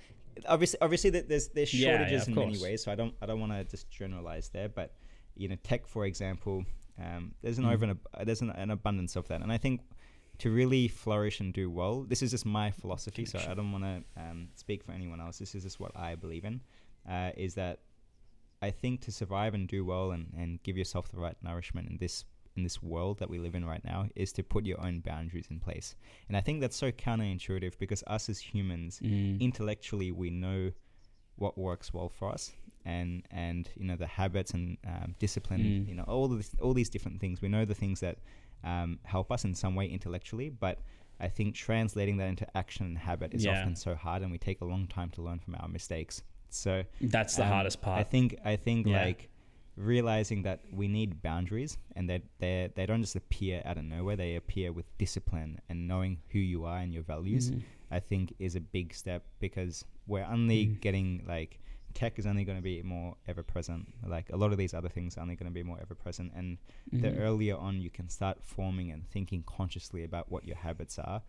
obviously obviously that there's there's Yeah, yeah, shortages of in many ways. So I don't I don't want to just generalize there, but you know tech for example, um, there's an Mm. over an, ab- there's an, an abundance of that, and I think to really flourish and do well, this is just my philosophy. So I don't want to um, speak for anyone else. This is just what I believe in. Uh, is that I think to survive and do well and, and give yourself the right nourishment in this in this world that we live in right now is to put your own boundaries in place. And I think that's so counterintuitive because us as humans, Mm. intellectually, we know what works well for us. And, and you know the habits and um, discipline Mm. you know all all these different things we know the things that um, help us in some way intellectually but I think translating that into action and habit is Yeah. often so hard and we take a long time to learn from our mistakes so That's the um, hardest part. I think I think Yeah. like realizing that we need boundaries and that they they don't just appear out of nowhere. They appear with discipline and knowing who you are and your values. Mhm. I think is a big step because we're only Mm. getting like tech is only going to be more ever present. Like a lot of these other things are only going to be more ever present. And the Mhm. earlier on you can start forming and thinking consciously about what your habits are,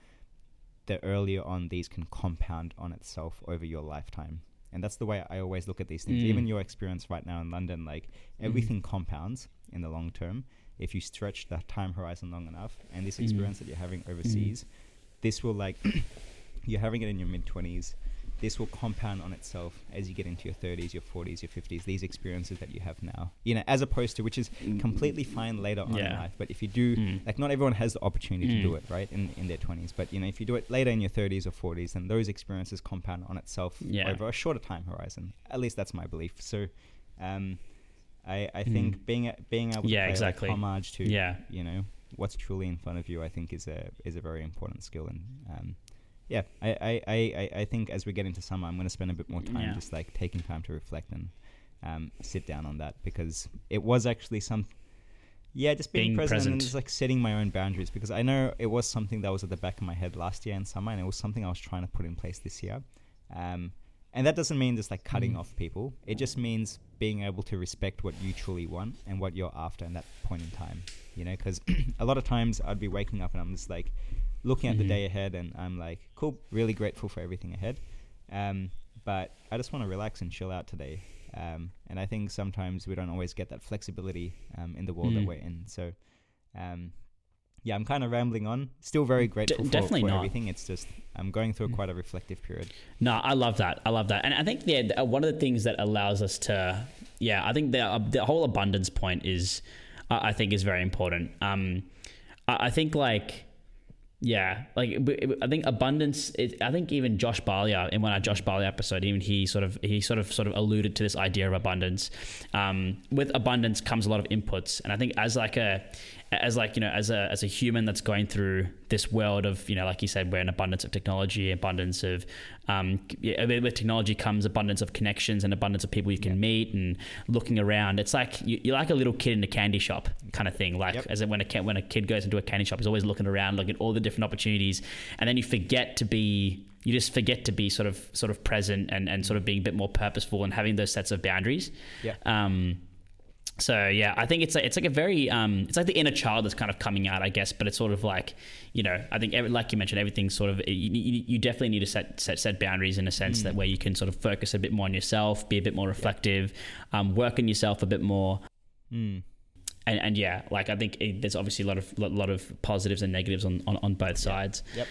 the earlier on these can compound on itself over your lifetime. And that's the way I always look at these things. Mm. Even your experience right now in London, like everything compounds in the long term. If you stretch that time horizon long enough, and this Mhm. experience that you're having overseas, this will like you're having it in your mid twenties. This will compound on itself as you get into your 30s, your 40s, your 50s. These experiences that you have now, you know, as opposed to which is completely fine later on in life. But if you do, Mm. like, not everyone has the opportunity to do Mm. it, right, in, in their 20s. But, you know, if you do it later in your 30s or 40s, then those experiences compound on itself Yeah. over a shorter time horizon. At least that's my belief. So, um, I, I Mm. think being a- being able to Yeah, pay, like, homage to Yeah. you know what's truly in front of you, I think is a is a very important skill. And um, yeah, I, I, I, I- think as we get into summer, I'm going to spend a bit more time Yeah. just like taking time to reflect and um, sit down on that because it was actually some. Yeah, just being, Being present, and present. just like setting my own boundaries because I know it was something that was at the back of my head last year in summer, and it was something I was trying to put in place this year. Um, and that doesn't mean just like cutting Mm. off people. It just means being able to respect what you truly want and what you're after in that point in time. You know, because a lot of times I'd be waking up and I'm just like looking at the Mhm. day ahead and I'm like, cool, really grateful for everything ahead. Um, but I just want to relax and chill out today. Um, and I think sometimes we don't always get that flexibility um, in the world that Mm. we're in. So, um, yeah, I'm kind of rambling on. Still very grateful for, definitely for not. everything. It's just I'm going through quite a reflective period. No, I love that. I love that, and I think the, uh, one of the things that allows us to, yeah, I think the uh, the whole abundance point is, uh, I think, is very important. Um, I, I think like, yeah, like I think abundance. I think even Josh Balia in one of Josh Balia episode, even he sort of he sort of sort of alluded to this idea of abundance. Um, with abundance comes a lot of inputs, and I think as like a as like you know as a as a human that's going through this world of you know like you said we're an abundance of technology abundance of um with technology comes abundance of connections and abundance of people you can Yeah. meet and looking around it's like you, you're like a little kid in a candy shop kind of thing like Yep. as when a kid when a kid goes into a candy shop he's always looking around looking at all the different opportunities and then you forget to be you just forget to be sort of sort of present and, and sort of being a bit more purposeful and having those sets of boundaries Yeah. um, so yeah, I think it's like, it's like a very um, it's like the inner child that's kind of coming out, I guess. But it's sort of like you know, I think every, like you mentioned, everything's sort of you, you, you definitely need to set, set set boundaries in a sense that where you can sort of focus a bit more on yourself, be a bit more reflective, um, work on yourself a bit more. Mm. And, and yeah, like I think it, there's obviously a lot of lot, lot of positives and negatives on, on, on both sides. Yep.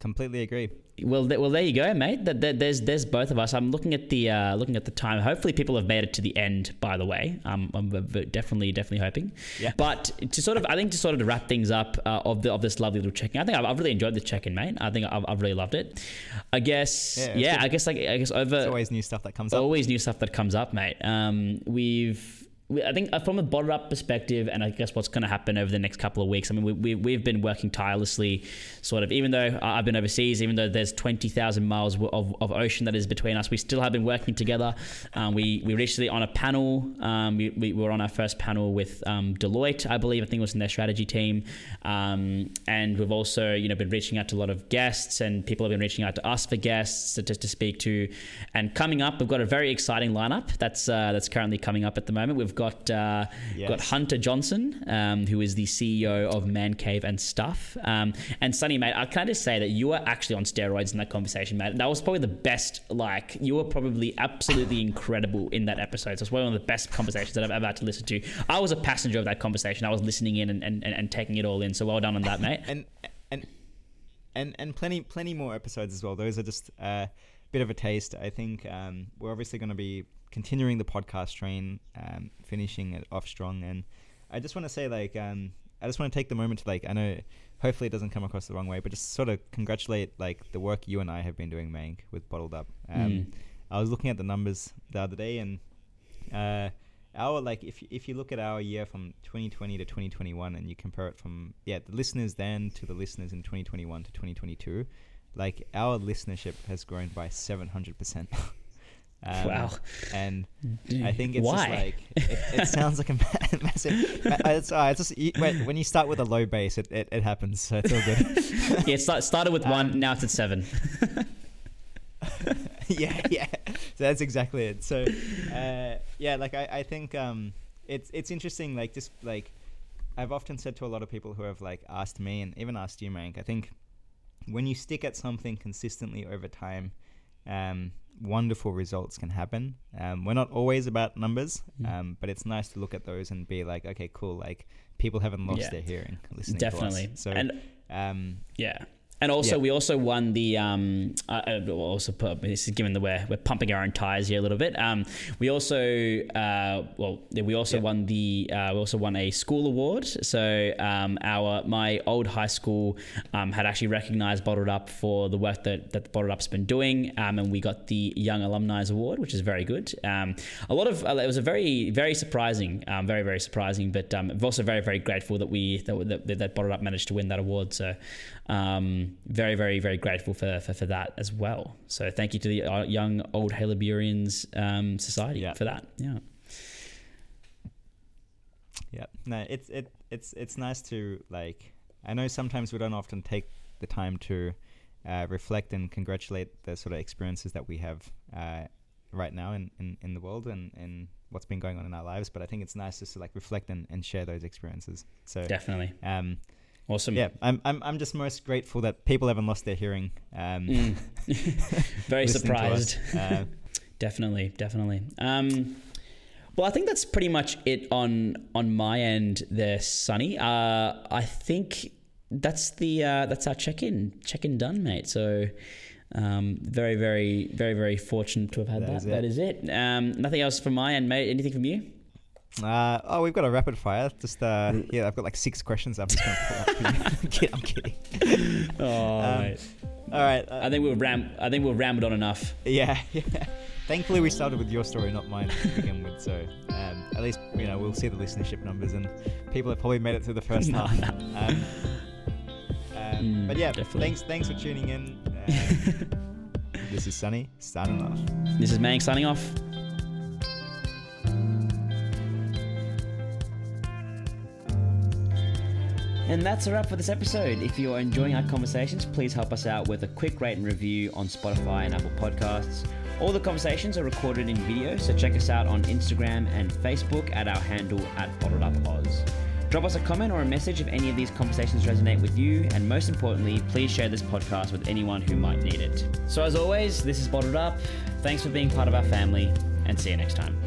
Completely agree. Well, th- well, there you go, mate. That there's there's both of us. I'm looking at the uh, looking at the time. Hopefully, people have made it to the end. By the way, um, I'm definitely definitely hoping. Yeah. But to sort of, I think to sort of to wrap things up uh, of the of this lovely little check-in. I think I've, I've really enjoyed the check-in, mate. I think I've, I've really loved it. I guess, yeah, yeah I guess like I guess over. There's always new stuff that comes up. Always new stuff that comes up, mate. Um, we've I think uh, from a bottom up perspective, and I guess what's going to happen over the next couple of weeks. I mean, we, we, we've been working tirelessly, sort of, even though I've been overseas, even though there's 20,000 miles of, of ocean that is between us, we still have been working together. Um, we, we recently on a panel, um, we, we were on our first panel with um, Deloitte, I believe, I think it was in their strategy team. Um, and we've also, you know, been reaching out to a lot of guests, and people have been reaching out to us for guests to, to speak to. And coming up, we've got a very exciting lineup that's, uh, that's currently coming up at the moment. We've got uh, yes. got Hunter Johnson, um, who is the CEO of Man Cave and Stuff. Um, and Sunny, mate, I can I just say that you were actually on steroids in that conversation, mate. That was probably the best. Like you were probably absolutely incredible in that episode. So it's one of the best conversations that I've ever had to listen to. I was a passenger of that conversation. I was listening in and, and, and taking it all in. So well done on that, mate. and and and and plenty plenty more episodes as well. Those are just a uh, bit of a taste. I think um, we're obviously going to be continuing the podcast train, um, finishing it off strong. And I just want to say, like, um, I just want to take the moment to, like, I know hopefully it doesn't come across the wrong way, but just sort of congratulate, like, the work you and I have been doing, Mank, with Bottled Up. Um, mm. I was looking at the numbers the other day, and uh, our, like, if, if you look at our year from 2020 to 2021 and you compare it from, yeah, the listeners then to the listeners in 2021 to 2022, like, our listenership has grown by 700%. Um, wow. And I think it's Why? just like it, it sounds like a massive. It's, uh, it's just when you start with a low base, it, it, it happens. So it's all good. yeah, it started with um, one. Now it's at seven. yeah, yeah. So that's exactly it. So, uh, yeah, like I, I think um, it's it's interesting. Like just like I've often said to a lot of people who have like asked me and even asked you, Mank. I think when you stick at something consistently over time, um, wonderful results can happen. Um, we're not always about numbers, mm. um, but it's nice to look at those and be like, okay, cool. Like people haven't lost yeah. their hearing listening. Definitely. So and um, yeah, and also, yeah. we also won the. Um, uh, also put this is given that we're we're pumping our own tires here a little bit. Um, we also uh, well we also won the uh, we also won a school award. So um, our my old high school um, had actually recognised Bottled Up for the work that that Bottled Up's been doing, um, and we got the Young Alumni Award, which is very good. Um, a lot of uh, it was a very very surprising, um, very very surprising, but um, I'm also very very grateful that we that, that, that Bottled Up managed to win that award. So um, very, very, very grateful for, for, for, that as well. So thank you to the uh, Young Old Haileyburians um, Society for that. Yeah. Yeah. No, it's it it's it's nice to like. I know sometimes we don't often take the time to uh, reflect and congratulate the sort of experiences that we have uh, right now in, in, in the world and, and what's been going on in our lives. But I think it's nice just to like reflect and, and share those experiences. So definitely. Um, Awesome. Yeah, I'm, I'm, I'm just most grateful that people haven't lost their hearing. Um, mm. Very surprised. Uh, definitely, definitely. Um, well, I think that's pretty much it on on my end there, Sunny. Uh, I think that's the uh, that's our check in check in done, mate. So. Um, very, very, very, very fortunate to have had that. That is it. That is it. Um, nothing else from my end, mate. Anything from you? Uh, oh, we've got a rapid fire. Just uh, yeah, I've got like six questions. I'm just going to pull up. I'm kidding. I'm kidding. Oh, um, mate. All right. Uh, I think we'll ram. I think we'll rammed on enough. Yeah, yeah. Thankfully, we started with your story, not mine, to begin with. So um, at least you know we'll see the listenership numbers, and people have probably made it through the first half. Um, um, mm, but yeah, definitely. thanks. Thanks for tuning in. Uh, this is Sunny signing off. This is Mang signing off. And that's a wrap for this episode. If you're enjoying our conversations, please help us out with a quick rate and review on Spotify and Apple Podcasts. All the conversations are recorded in video, so check us out on Instagram and Facebook at our handle at Bottled Up Oz. Drop us a comment or a message if any of these conversations resonate with you, and most importantly, please share this podcast with anyone who might need it. So, as always, this is Bottled Up. Thanks for being part of our family, and see you next time.